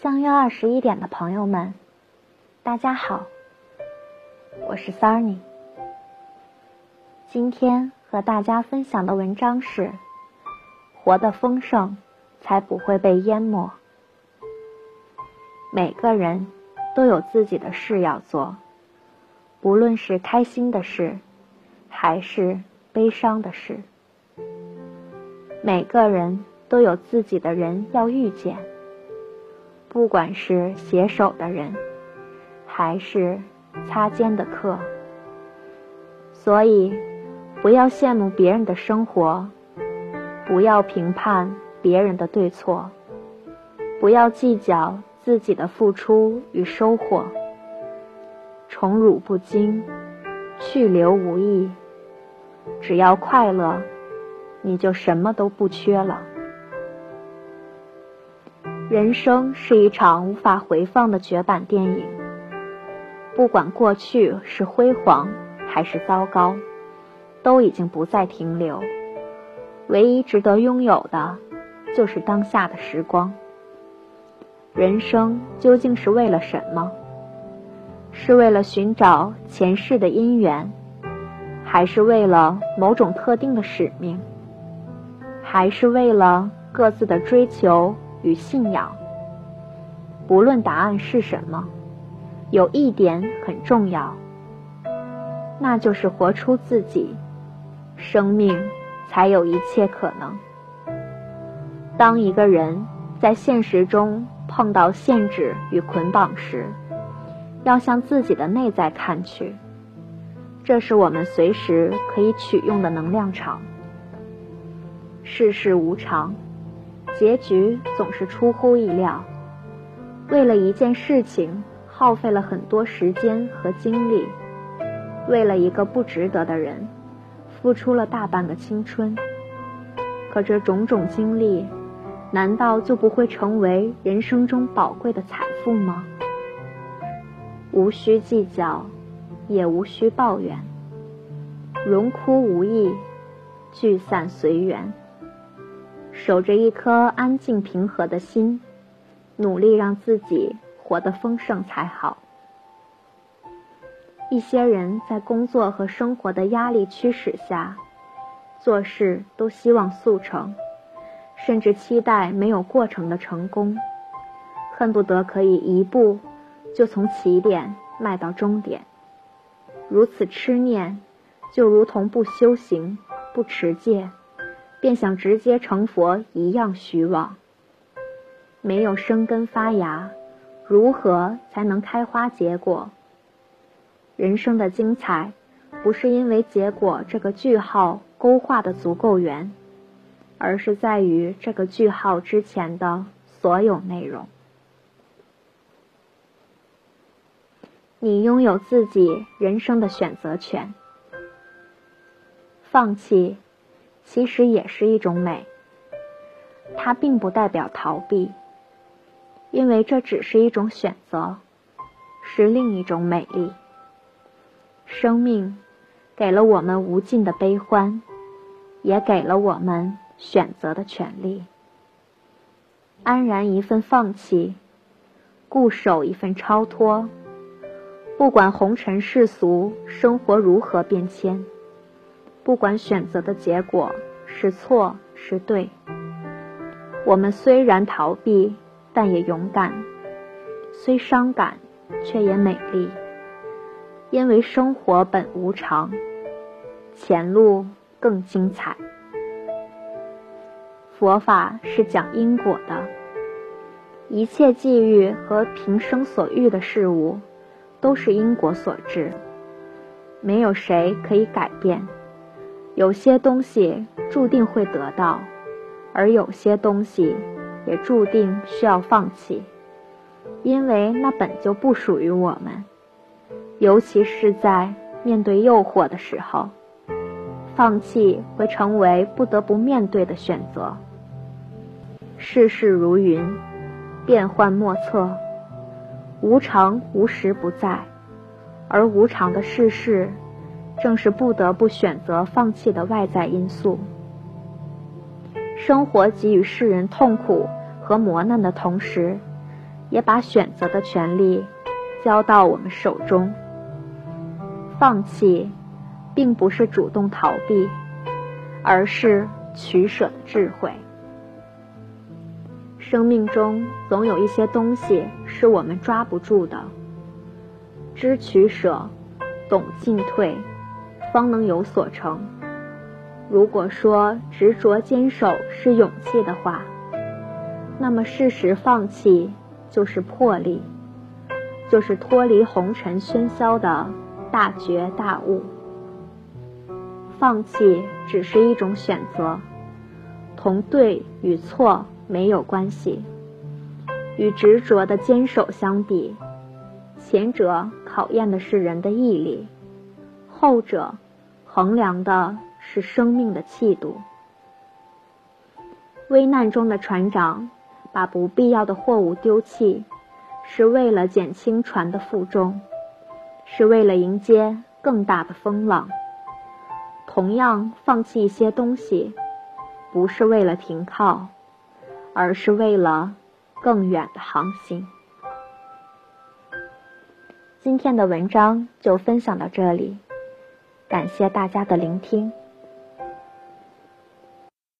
相约二十一点的朋友们，大家好，我是 Sunny。今天和大家分享的文章是：活得丰盛，才不会被淹没。每个人都有自己的事要做，不论是开心的事，还是悲伤的事。每个人都有自己的人要遇见。不管是携手的人，还是擦肩的客，所以不要羡慕别人的生活，不要评判别人的对错，不要计较自己的付出与收获。宠辱不惊，去留无意。只要快乐，你就什么都不缺了。人生是一场无法回放的绝版电影，不管过去是辉煌还是糟糕，都已经不再停留。唯一值得拥有的，就是当下的时光。人生究竟是为了什么？是为了寻找前世的因缘，还是为了某种特定的使命？还是为了各自的追求？与信仰，不论答案是什么，有一点很重要，那就是活出自己，生命才有一切可能。当一个人在现实中碰到限制与捆绑时，要向自己的内在看去，这是我们随时可以取用的能量场。世事无常。结局总是出乎意料。为了一件事情，耗费了很多时间和精力；为了一个不值得的人，付出了大半个青春。可这种种经历，难道就不会成为人生中宝贵的财富吗？无需计较，也无需抱怨。荣枯无意，聚散随缘。守着一颗安静平和的心，努力让自己活得丰盛才好。一些人在工作和生活的压力驱使下，做事都希望速成，甚至期待没有过程的成功，恨不得可以一步就从起点迈到终点。如此痴念，就如同不修行、不持戒。便想直接成佛一样虚妄。没有生根发芽，如何才能开花结果？人生的精彩，不是因为结果这个句号勾画的足够圆，而是在于这个句号之前的所有内容。你拥有自己人生的选择权，放弃。其实也是一种美，它并不代表逃避，因为这只是一种选择，是另一种美丽。生命给了我们无尽的悲欢，也给了我们选择的权利。安然一份放弃，固守一份超脱。不管红尘世俗生活如何变迁。不管选择的结果是错是对，我们虽然逃避，但也勇敢；虽伤感，却也美丽。因为生活本无常，前路更精彩。佛法是讲因果的，一切际遇和平生所遇的事物，都是因果所致，没有谁可以改变。有些东西注定会得到，而有些东西也注定需要放弃，因为那本就不属于我们。尤其是在面对诱惑的时候，放弃会成为不得不面对的选择。世事如云，变幻莫测，无常无时不在，而无常的世事。正是不得不选择放弃的外在因素。生活给予世人痛苦和磨难的同时，也把选择的权利交到我们手中。放弃，并不是主动逃避，而是取舍的智慧。生命中总有一些东西是我们抓不住的，知取舍，懂进退，方能有所成。如果说执着坚守是勇气的话，那么适时放弃就是魄力，就是脱离红尘喧嚣的大觉大悟。放弃只是一种选择，同对与错没有关系。与执着的坚守相比，前者考验的是人的毅力，后者衡量的。是生命的气度。危难中的船长把不必要的货物丢弃，是为了减轻船的负重，是为了迎接更大的风浪。同样，放弃一些东西，不是为了停靠，而是为了更远的航行。今天的文章就分享到这里，感谢大家的聆听。